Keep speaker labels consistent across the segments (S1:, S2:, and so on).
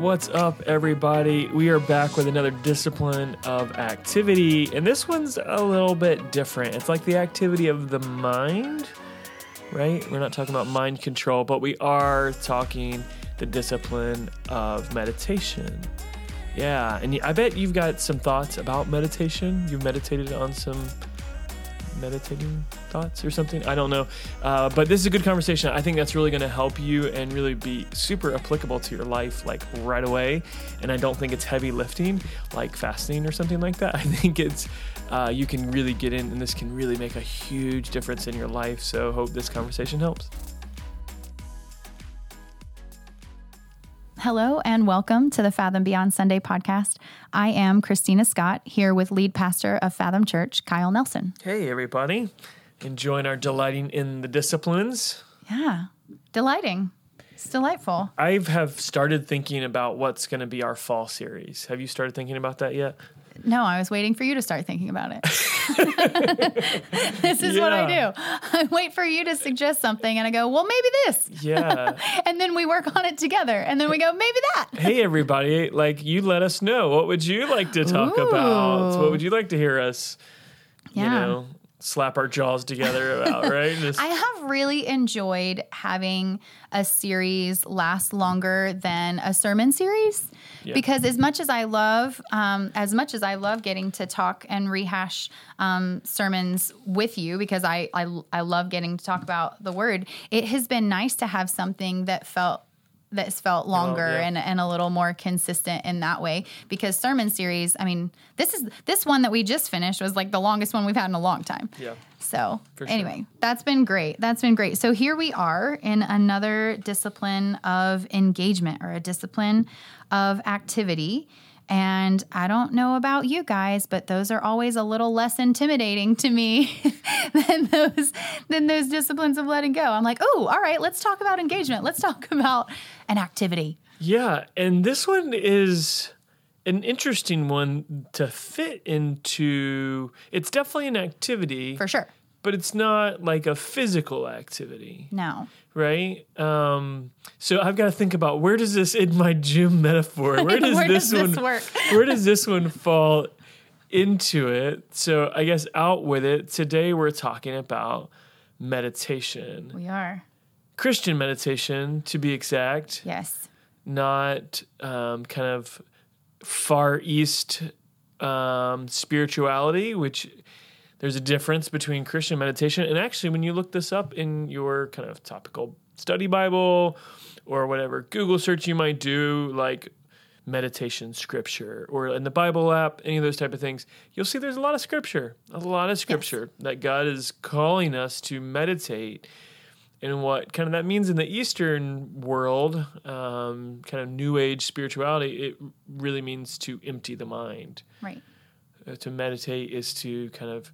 S1: What's up, everybody? We are back with another discipline of activity, and this one's a little bit different. It's like the activity of the mind, right? We're not talking about mind control, but we are talking the discipline of meditation. Yeah, and I bet you've got some thoughts about meditation. You've meditated on some meditating thoughts or something. I don't know. Uh, but this is a good conversation. I think that's really going to help you and really be super applicable to your life like right away. And I don't think it's heavy lifting like fasting or something like that. I think it's uh, you can really get in and this can really make a huge difference in your life. So hope this conversation helps.
S2: Hello and welcome to the Fathom Beyond Sunday podcast. I am Christina Scott here with lead pastor of Fathom Church, Kyle Nelson.
S1: Hey, everybody enjoying our delighting in the disciplines.
S2: Yeah, delighting. It's delightful.
S1: I have started thinking about what's going to be our fall series. Have you started thinking about that yet?
S2: No, I was waiting for you to start thinking about it. this is yeah. what I do. I wait for you to suggest something and I go, well, maybe this.
S1: Yeah.
S2: and then we work on it together. And then we go, maybe that.
S1: hey, everybody, like you let us know. What would you like to talk Ooh. about? What would you like to hear us? Yeah. You know, slap our jaws together about, right? Just-
S2: I have really enjoyed having a series last longer than a sermon series yeah. because as much as I love, um, as much as I love getting to talk and rehash um, sermons with you because I, I I love getting to talk about the word. It has been nice to have something that felt that's felt longer oh, yeah. and, and a little more consistent in that way because sermon series i mean this is this one that we just finished was like the longest one we've had in a long time yeah so sure. anyway that's been great that's been great so here we are in another discipline of engagement or a discipline of activity and I don't know about you guys, but those are always a little less intimidating to me than those than those disciplines of letting go. I'm like, oh, all right, let's talk about engagement. Let's talk about an activity.
S1: Yeah, and this one is an interesting one to fit into. It's definitely an activity
S2: for sure,
S1: but it's not like a physical activity.
S2: No.
S1: Right? Um, so I've got to think about where does this in my gym metaphor? Where does, where this, does this one work? where does this one fall into it? So I guess out with it. Today we're talking about meditation.
S2: We are.
S1: Christian meditation to be exact.
S2: Yes.
S1: Not um, kind of far east um, spirituality, which there's a difference between Christian meditation and actually when you look this up in your kind of topical study Bible or whatever Google search you might do, like meditation scripture or in the Bible app, any of those type of things, you'll see there's a lot of scripture, a lot of scripture yes. that God is calling us to meditate. And what kind of that means in the Eastern world, um, kind of New Age spirituality, it really means to empty the mind.
S2: Right. Uh,
S1: to meditate is to kind of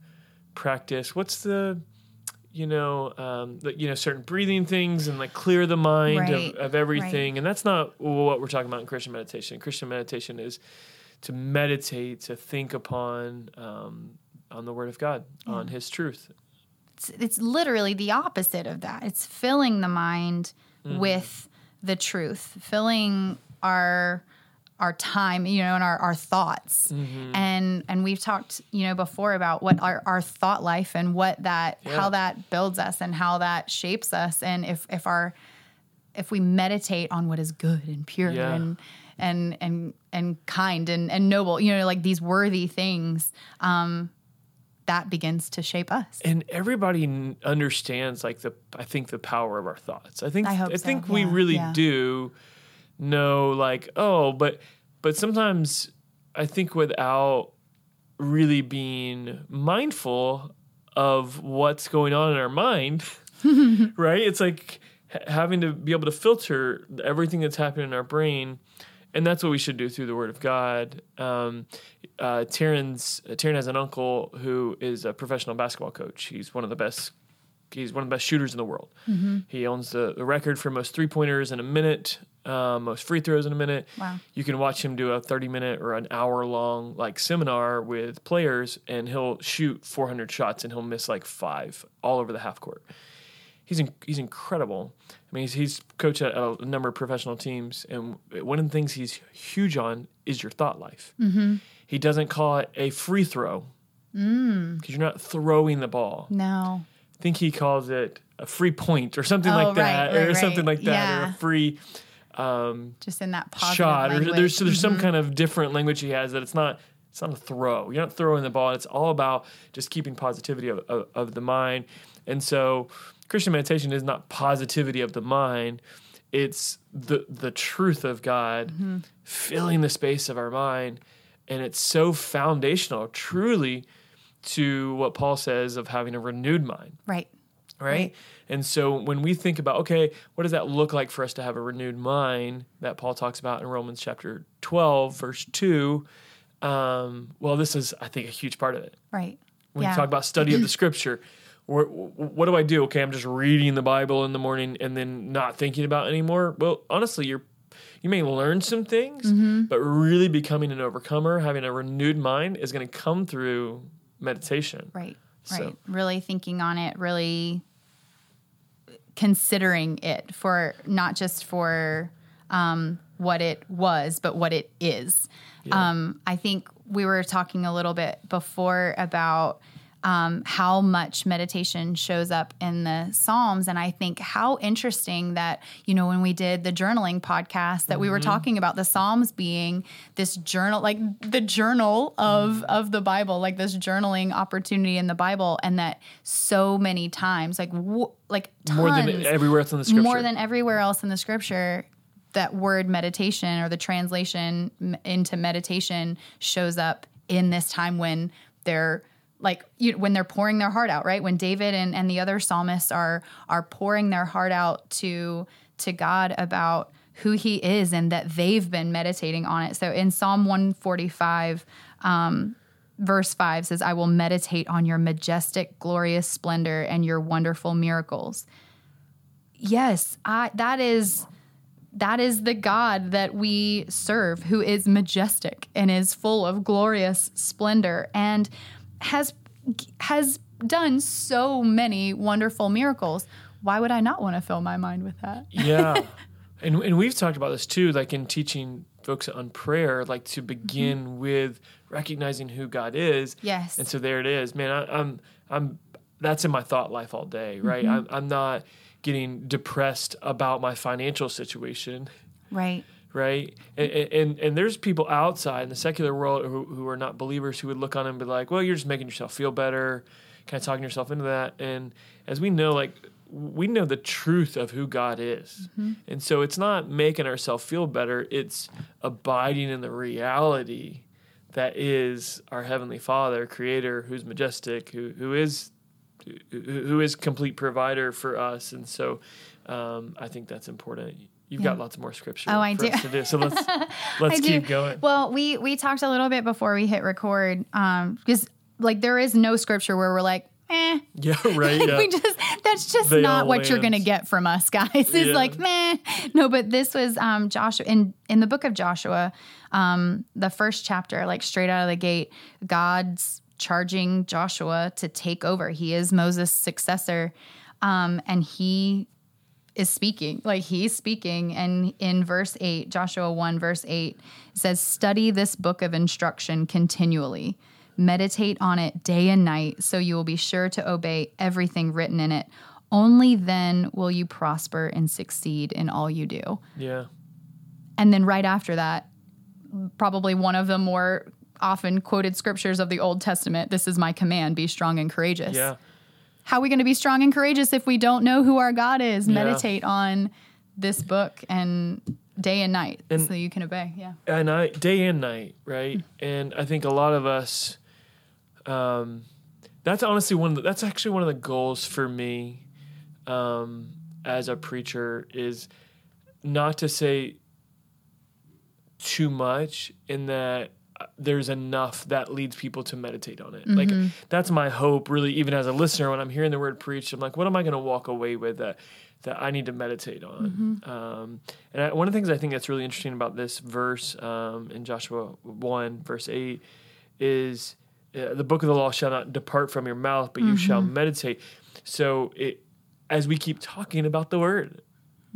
S1: practice what's the you know um, the, you know certain breathing things and like clear the mind right. of, of, everything right. and that's not what we're talking about in christian meditation christian meditation is to meditate to think upon um, on the word of god yeah. on his truth
S2: it's, it's, literally the opposite of that it's filling the mind mm-hmm. with the truth filling our our time you know and our, our thoughts mm-hmm. and and we've talked you know before about what our, our thought life and what that yeah. how that builds us and how that shapes us and if if our if we meditate on what is good and pure yeah. and and and and kind and and noble you know like these worthy things um that begins to shape us.
S1: And everybody understands like the I think the power of our thoughts. I think I, I think we really yeah. do no like oh but but sometimes I think without really being mindful of what's going on in our mind, right? It's like having to be able to filter everything that's happening in our brain. And that's what we should do through the Word of God. Um, uh, Taryn's uh, Taryn has an uncle who is a professional basketball coach. He's one of the best. He's one of the best shooters in the world. Mm-hmm. He owns the, the record for most three pointers in a minute um, most free throws in a minute. Wow. You can watch him do a 30 minute or an hour long like seminar with players, and he'll shoot 400 shots and he'll miss like five all over the half court. He's in, he's incredible. I mean, he's, he's coached at a number of professional teams, and one of the things he's huge on is your thought life. Mm-hmm. He doesn't call it a free throw
S2: because mm.
S1: you're not throwing the ball.
S2: No,
S1: I think he calls it a free point or something oh, like that, right, right, or something like that, yeah. or a free um,
S2: just in that positive shot.
S1: Or there's there's mm-hmm. some kind of different language he has that it's not it's not a throw. You're not throwing the ball. It's all about just keeping positivity of, of, of the mind. And so Christian meditation is not positivity of the mind. It's the the truth of God mm-hmm. filling the space of our mind. And it's so foundational, truly, to what Paul says of having a renewed mind.
S2: Right
S1: right? And so when we think about, okay, what does that look like for us to have a renewed mind that Paul talks about in Romans chapter 12, verse 2? Um, well, this is, I think, a huge part of it.
S2: Right.
S1: When yeah. you talk about study of the scripture, what do I do? Okay, I'm just reading the Bible in the morning and then not thinking about anymore. Well, honestly, you're you may learn some things, mm-hmm. but really becoming an overcomer, having a renewed mind, is going to come through meditation.
S2: Right. Right. Really thinking on it, really considering it for not just for um, what it was, but what it is. Yeah. Um, I think we were talking a little bit before about um, how much meditation shows up in the Psalms. And I think how interesting that, you know, when we did the journaling podcast, that mm-hmm. we were mm-hmm. talking about the Psalms being this journal, like the journal of, mm of the Bible, like this journaling opportunity in the Bible. And that so many times, like, wh- like tons, more than
S1: everywhere else in the scripture,
S2: more than everywhere else in the scripture, that word meditation or the translation into meditation shows up in this time when they're like you know, when they're pouring their heart out right when david and, and the other psalmists are are pouring their heart out to to god about who he is and that they've been meditating on it so in psalm 145 um, verse 5 says i will meditate on your majestic glorious splendor and your wonderful miracles yes I, that is that is the God that we serve, who is majestic and is full of glorious splendor. And has has done so many wonderful miracles. Why would I not want to fill my mind with that?
S1: yeah. and and we've talked about this too like in teaching folks on prayer like to mm-hmm. begin mm-hmm. with recognizing who God is.
S2: Yes.
S1: And so there it is. Man, I, am I'm, I'm that's in my thought life all day, right? Mm-hmm. I'm I'm not getting depressed about my financial situation.
S2: Right
S1: right? And, and, and there's people outside in the secular world who, who are not believers who would look on and be like, well, you're just making yourself feel better, kind of talking yourself into that. And as we know, like we know the truth of who God is. Mm-hmm. And so it's not making ourselves feel better, it's abiding in the reality that is our heavenly Father, creator who's majestic, who who is who is complete provider for us. And so um, I think that's important you've yeah. got lots more scripture oh, I do. to do. So let's let's keep do. going.
S2: Well, we we talked a little bit before we hit record um because like there is no scripture where we're like Eh.
S1: Yeah, right. Yeah. we
S2: just that's just they not what land. you're gonna get from us guys. It's yeah. like meh. No, but this was um Joshua in in the book of Joshua, um, the first chapter, like straight out of the gate, God's charging Joshua to take over. He is Moses' successor. Um, and he is speaking. Like he's speaking. And in verse 8, Joshua 1, verse 8, says, Study this book of instruction continually. Meditate on it day and night so you will be sure to obey everything written in it. Only then will you prosper and succeed in all you
S1: do. Yeah.
S2: And then right after that, probably one of the more often quoted scriptures of the Old Testament this is my command, be strong and courageous. Yeah how are we going to be strong and courageous if we don't know who our God is? Yeah. Meditate on this book and day and night and, so you can obey.
S1: Yeah. And I, day and night, right? And I think a lot of us, um, that's honestly one of the, that's actually one of the goals for me um, as a preacher is not to say too much in that there's enough that leads people to meditate on it. Mm-hmm. Like that's my hope, really. Even as a listener, when I'm hearing the word preached, I'm like, what am I going to walk away with that that I need to meditate on? Mm-hmm. Um, and I, one of the things I think that's really interesting about this verse um, in Joshua one verse eight is uh, the book of the law shall not depart from your mouth, but mm-hmm. you shall meditate. So it, as we keep talking about the word,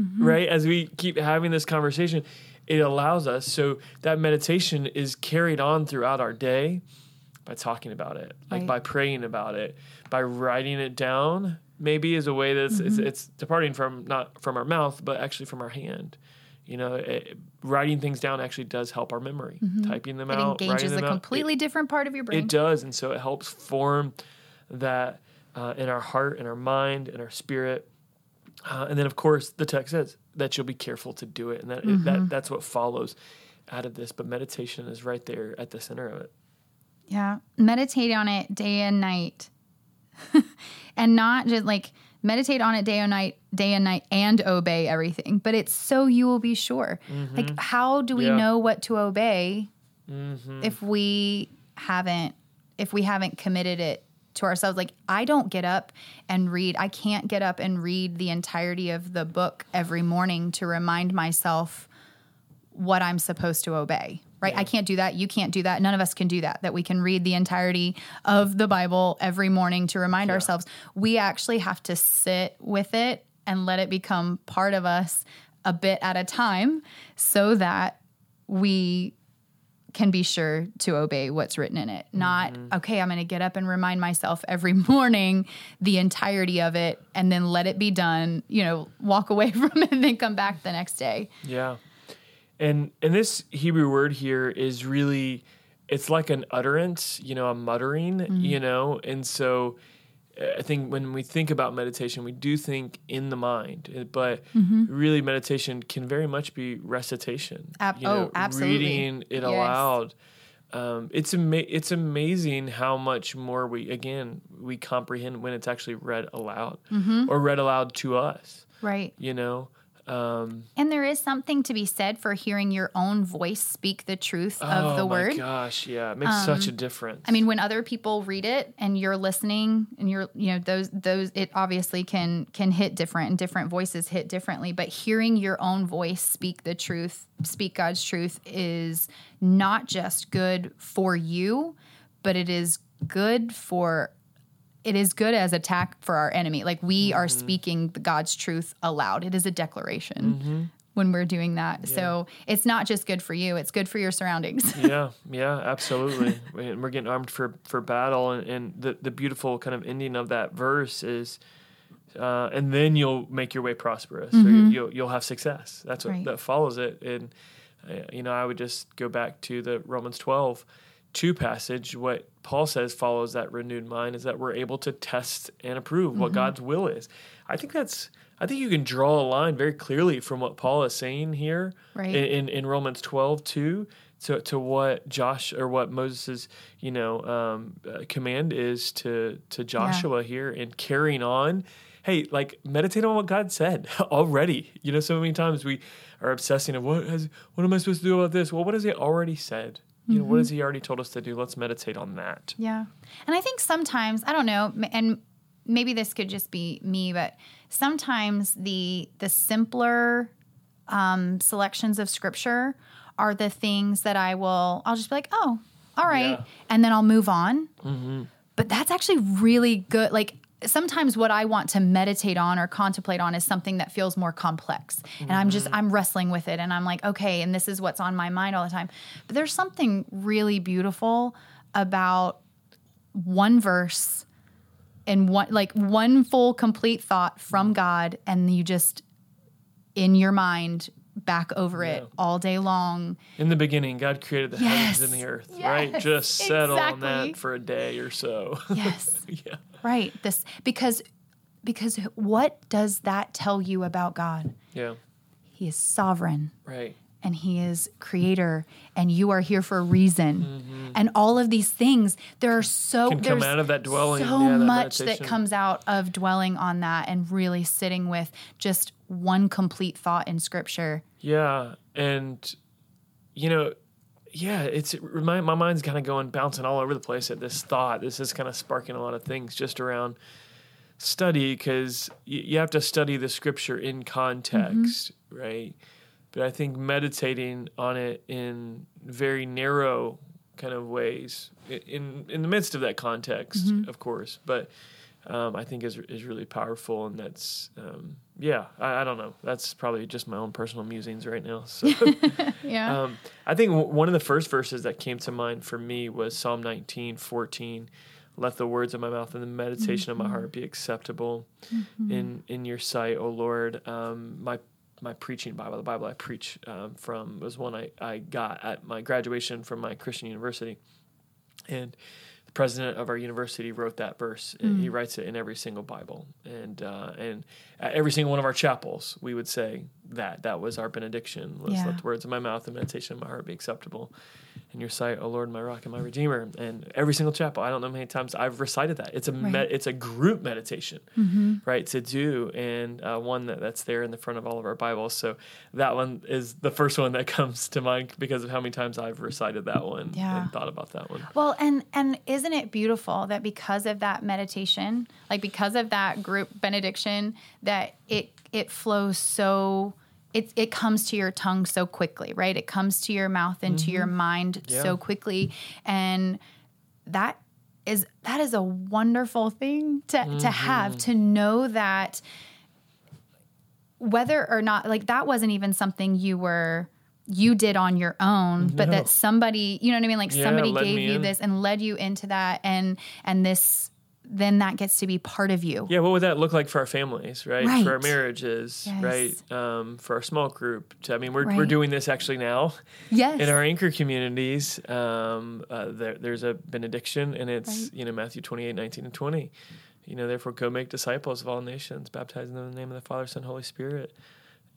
S1: mm-hmm. right? As we keep having this conversation it allows us. So that meditation is carried on throughout our day by talking about it, like by praying about it, by writing it down. Maybe is a way that's mm-hmm. it's, it's, departing from not from our mouth, but actually from our hand. You know, it, writing things down actually does help our memory. Mm-hmm. Typing them
S2: it
S1: out, engages
S2: them a out, completely it, different part of your brain.
S1: It does, and so it helps form that uh, in our heart, in our mind, in our spirit, uh, and then of course the text says that you'll be careful to do it, and that, mm-hmm. that that's what follows out of this. But meditation is right there at the center of it.
S2: Yeah, meditate on it day and night, and not just like meditate on it day and night, day and night, and obey everything. But it's so you will be sure. Mm-hmm. Like, how do we yeah. know what to obey mm-hmm. if we haven't if we haven't committed it to ourselves like i don't get up and read i can't get up and read the entirety of the book every morning to remind myself what i'm supposed to obey right yeah. i can't do that you can't do that none of us can do that that we can read the entirety of the bible every morning to remind ourselves we actually have to sit with it and let it become part of us a bit at a time so that we can be sure to obey what's written in it. Not, mm-hmm. okay, I'm going to get up and remind myself every morning the entirety of it and then let it be done, you know, walk away from it and then come back the next day.
S1: Yeah. And and this Hebrew word here is really it's like an utterance, you know, a muttering, mm-hmm. you know. And so I think when we think about meditation, we do think in the mind, eh, but mm-hmm. really meditation can very much be recitation.
S2: Ab- you know, oh, absolutely.
S1: Reading it yes. aloud. Um, it's ama- it's amazing how much more we again we comprehend when it's actually read aloud mm-hmm. or read aloud to us.
S2: Right.
S1: You know. Um,
S2: and there is something to be said for hearing your own voice speak the truth oh of the word.
S1: gosh, yeah, it makes um, such a um, difference.
S2: I mean, when other people read it and you're listening, and you're you know those those it obviously can can hit different, and different voices hit differently. But hearing your own voice speak the truth, speak God's truth, is not just good for you, but it is good for it is good as attack for our enemy. Like we mm-hmm. are speaking God's truth aloud. It is a declaration mm-hmm. when we're doing that. Yeah. So it's not just good for you; it's good for your surroundings.
S1: yeah, yeah, absolutely. we're getting armed for for battle, and, and, the the beautiful kind of ending of that verse is. Uh, and then you'll make your way prosperous, mm-hmm. or you, will you'll, you'll have success. That's what right. that follows it. And uh, you know, I would just go back to the Romans twelve. 2 passage, what Paul says follows that renewed mind is that we're able to test and approve mm-hmm. what God's will is. I think that's I think you can draw a line very clearly from what Paul is saying here right. in, in Romans 12, 2 to, to what Josh or what Moses' you know um, uh, command is to to Joshua yeah. here and carrying on. Hey, like meditate on what God said already. You know, so many times we are obsessing of what has what am I supposed to do about this? Well, what has He already said? you know, mm-hmm. what has he already told us to do? Let's meditate on that.
S2: Yeah. And I think sometimes, I don't know, and maybe this could just be me, but sometimes the the simpler um, selections of scripture are the things that I will I'll just be like, "Oh, all right." Yeah. And then I'll move on. hmm But that's actually really good. Like sometimes what I want to meditate on or contemplate on is something that feels more complex. And I'm just, mm-hmm. I'm wrestling with it and I'm like, okay, and this is what's on my mind all the time. But there's something really beautiful about one verse and one, like one full complete thought from God. And you just, in your mind, back over yeah. it all day long.
S1: In the beginning, God created the yes. heavens and the earth, yes. right? Just settle exactly. on that for a day or so.
S2: Yes. yeah. Right. This because because what does that tell you about God?
S1: Yeah.
S2: He is sovereign.
S1: Right
S2: and he is creator and you are here for a reason mm-hmm. and all of these things there are so Can there's that dwelling, so yeah, that much meditation. that comes out of dwelling on that and really sitting with just one complete thought in scripture
S1: yeah and you know yeah it's my, my mind's kind of going bouncing all over the place at this thought this is kind of sparking a lot of things just around study because you, you have to study the scripture in context mm-hmm. right but I think meditating on it in very narrow kind of ways, in in the midst of that context, mm-hmm. of course, but um, I think is is really powerful, and that's um, yeah. I, I, don't know. That's probably just my own personal musings right now.
S2: So yeah, um,
S1: I think w- one of the first verses that came to mind for me was Psalm nineteen fourteen. Let the words of my mouth and the meditation mm-hmm. of my mm-hmm. heart be acceptable mm-hmm. in in your sight, O Lord, um, my my preaching Bible, the Bible I preach um, from, was one I, I got at my graduation from my Christian university. And the president of our university wrote that verse. mm He mm-hmm. writes it in every single Bible. And uh, and at every single one of our chapels, we would say that. That was our benediction. Was yeah. let the words of my mouth and meditation of my heart be acceptable in your sight, O Lord, my rock and my redeemer. And every single chapel, I don't know how many times I've recited that. It's a right. it's a group meditation, mm-hmm. right, to do, and uh, one that, that's there in the front of all of our Bibles. So that one is the first one that comes to mind because of how many times I've recited that one yeah. and thought about that one.
S2: Well, and and isn't it beautiful that because of that meditation, like because of that group benediction, that it it flows so it, it comes to your tongue so quickly, right? It comes to your mouth and mm-hmm. to your mm-hmm. mind yeah. so quickly. And that is that is a wonderful thing to, mm-hmm. to have, to know that whether or not like that wasn't even something you were you did on your own no. but that somebody you know what i mean like yeah, somebody gave you in. this and led you into that and and this then that gets to be part of you.
S1: Yeah, what would that look like for our families, right? right. For our marriages, yes. right? Um, for our small group. I mean, we're, right. we're doing this actually now.
S2: Yes.
S1: In our anchor communities, um, uh, there, there's a benediction, and it's, right. you know, Matthew 28, 19, and 20. You know, therefore go make disciples of all nations, baptizing them in the name of the Father, Son, Holy Spirit,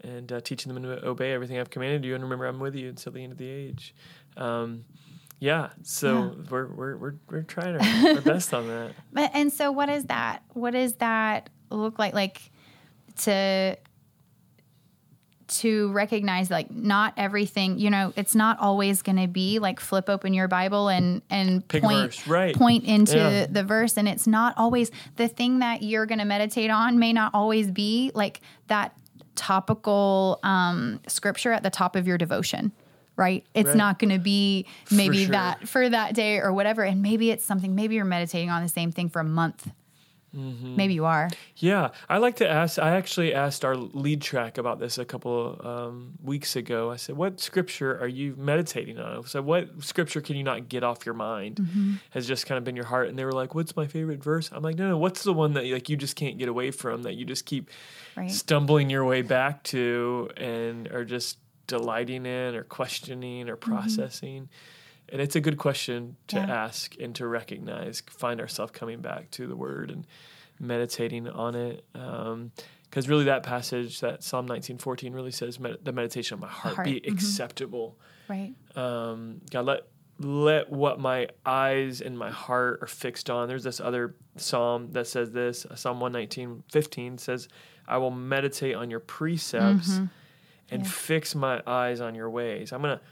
S1: and uh, teaching them to obey everything I've commanded you, and remember I'm with you until the end of the age. Um, yeah. So yeah. We're, we're, we're, we're trying our, our best on that.
S2: But, and so what is that? What does that look like? Like to, to recognize like not everything you know it's not always going to be like flip open your bible and and Pick point, right. point into yeah. the verse and it's not always the thing that you're going to meditate on may not always be like that topical um, scripture at the top of your devotion right? It's right. not going to be maybe for sure. that for that day or whatever. And maybe it's something, maybe you're meditating on the same thing for a month. Mm-hmm. Maybe you are.
S1: Yeah. I like to ask, I actually asked our lead track about this a couple um, weeks ago. I said, What scripture are you meditating on? So, What scripture can you not get off your mind? Mm-hmm. Has just kind of been your heart. And they were like, What's my favorite verse? I'm like, No, no, what's the one that like you just can't get away from that you just keep right. stumbling your way back to and are just delighting in or questioning or mm-hmm. processing? Mm-hmm. And it's a good question to yeah. ask and to recognize, find ourselves coming back to the word and meditating on it. because um, really, that passage, that Psalm nineteen fourteen, really says, "The meditation of my heart, heart. be mm-hmm. acceptable."
S2: Right. Um,
S1: God, let let what my eyes and my heart are fixed on. There's this other psalm that says this uh, Psalm 119, 15 says, I will meditate on your precepts mm-hmm and yeah. fix my eyes on your ways. I'm going to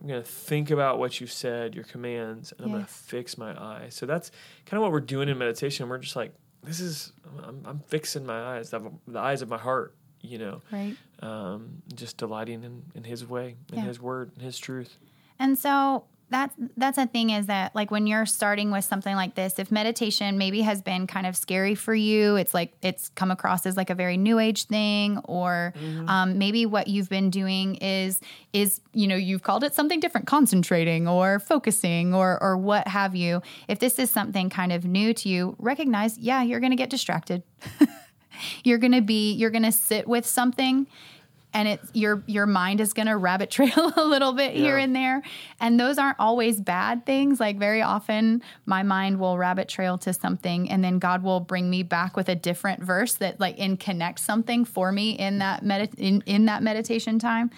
S1: I'm going to think about what you said, your commands, and yes. I'm going to fix my eyes. So that's kind of what we're doing in meditation. We're just like, this is, I'm, I'm fixing my eyes, the, the, eyes of my heart, you know, right?
S2: Um,
S1: just delighting in, in His way, in yeah. His word, in His truth.
S2: And so that's that's a thing is that like when you're starting with something like this if meditation maybe has been kind of scary for you it's like it's come across as like a very new age thing or mm-hmm. um, maybe what you've been doing is is you know you've called it something different concentrating or focusing or or what have you if this is something kind of new to you recognize yeah you're going to get distracted you're going to be you're going to sit with something and it's your your mind is going to rabbit trail a little bit yeah. here and there and those aren't always bad things like very often my mind will rabbit trail to something and then god will bring me back with a different verse that like in connect something for me in that medit in, in that meditation time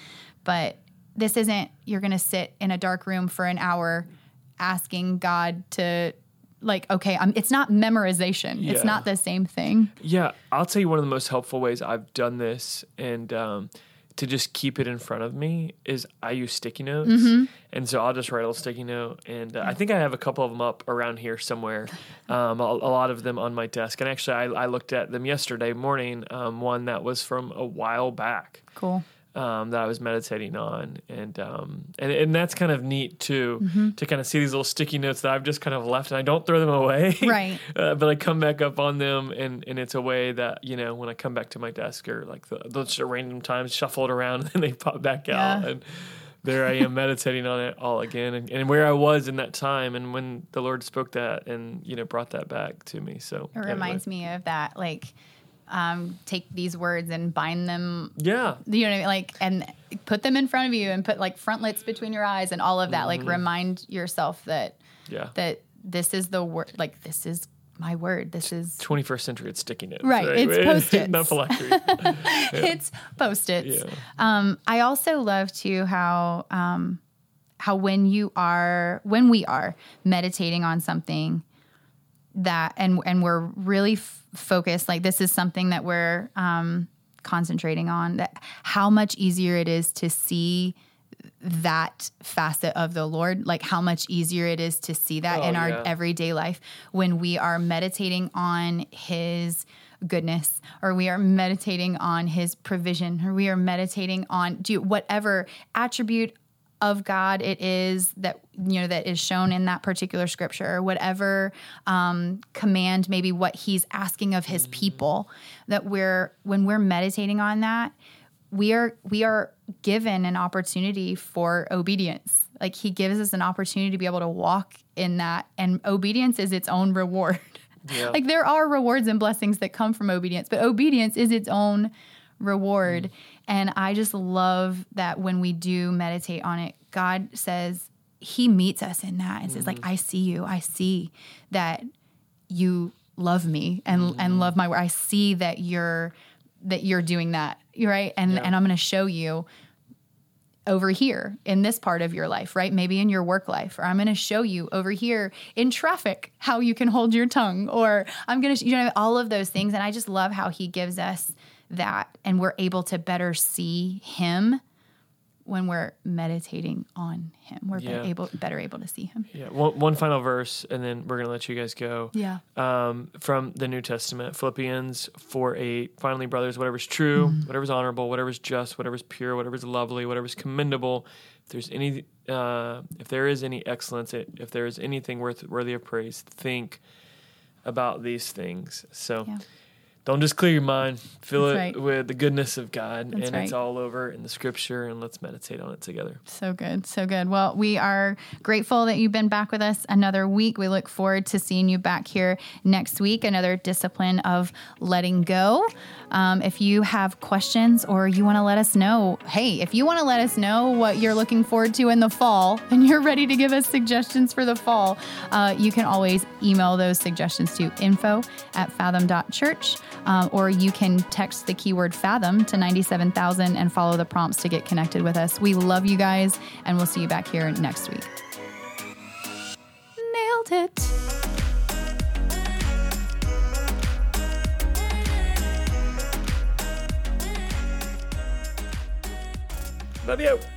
S2: but this isn't you're going to sit in a dark room for an hour asking god to like okay I'm, it's not memorization yeah. it's not the same thing
S1: yeah i'll tell you one of the most helpful ways i've done this and um, to just keep it in front of me is i use sticky notes mm-hmm. and so i'll just write a little sticky note and uh, i think i have a couple of them up around here somewhere um, a, a, lot of them on my desk and actually i, I looked at them yesterday morning um, one that was from a while back
S2: cool um,
S1: that I was meditating on, and um, and and that's kind of neat too mm-hmm. to kind of see these little sticky notes that I've just kind of left, and I don't throw them away, right?
S2: uh, but
S1: I come back up on them, and and it's a way that you know when I come back to my desk or like the, those just random times shuffled around, and they pop back yeah. out, and there I am meditating on it all again, and, and, where I was in that time, and when the Lord spoke that, and you know brought that back to me. So
S2: it reminds anyway. me of that like um, take these words and bind them.
S1: Yeah. You
S2: know what I mean? Like, and put them in front of you and put like frontlets between your eyes and all of that. Mm-hmm. Like, remind yourself that, yeah, that this is the word, like, this is my word. This is
S1: 21st century. It's sticking it.
S2: Right. right? It's post it. Not phylactery. yeah. It's post it. Yeah. Um, I also love too how, um, how when you are, when we are meditating on something, that and and we're really f- focused like this is something that we're um, concentrating on that how much easier it is to see that facet of the lord like how much easier it is to see that oh, in our yeah. everyday life when we are meditating on his goodness or we are meditating on his provision or we are meditating on do whatever attribute of God it is that you know that is shown in that particular scripture, whatever um, command, maybe what He's asking of His mm. people, that we're when we're meditating on that, we are we are given an opportunity for obedience. Like He gives us an opportunity to be able to walk in that, and obedience is its own reward. Yeah. like there are rewards and blessings that come from obedience, but obedience is its own reward. Mm. And I just love that when we do meditate on it, God says, He meets us in that and mm-hmm. says, like, mm-hmm. I see you. I see that you love me and mm-hmm. and love my work. I see that you're that you're doing that, right? And yeah. and I'm going to show you over here in this part of your life, right? Maybe in your work life, or I'm going to show you over here in traffic how you can hold your tongue, or I'm going to, you know, all of those things. And I just love how he gives us that and we're able to better see him when we're meditating on him we're yeah. better able better able to see him
S1: yeah one, one final verse and then we're gonna let you guys
S2: go yeah um,
S1: from the new testament philippians 4 8 finally brothers whatever's true mm mm-hmm. is whatever's honorable whatever's just whatever's pure whatever's lovely whatever's commendable if there's any uh, if there is any excellence if there is anything worth worthy of praise think about these things so yeah. Don't just clear your mind. Fill That's it right. with the goodness of God, That's and right. it's all over in the Scripture. And let's meditate on it together.
S2: So good, so good. Well, we are grateful that you've been back with us another week. We look forward to seeing you back here next week. Another discipline of letting go. Um, if you have questions or you want to let us know, hey, if you want to let us know what you're looking forward to in the fall, and you're ready to give us suggestions for the fall, uh, you can always email those suggestions to info at fathom.church. Um, or you can text the keyword fathom to 97000 and follow the prompts to get connected with us. We love you guys, and we'll see you back here next week. Nailed it. Love you.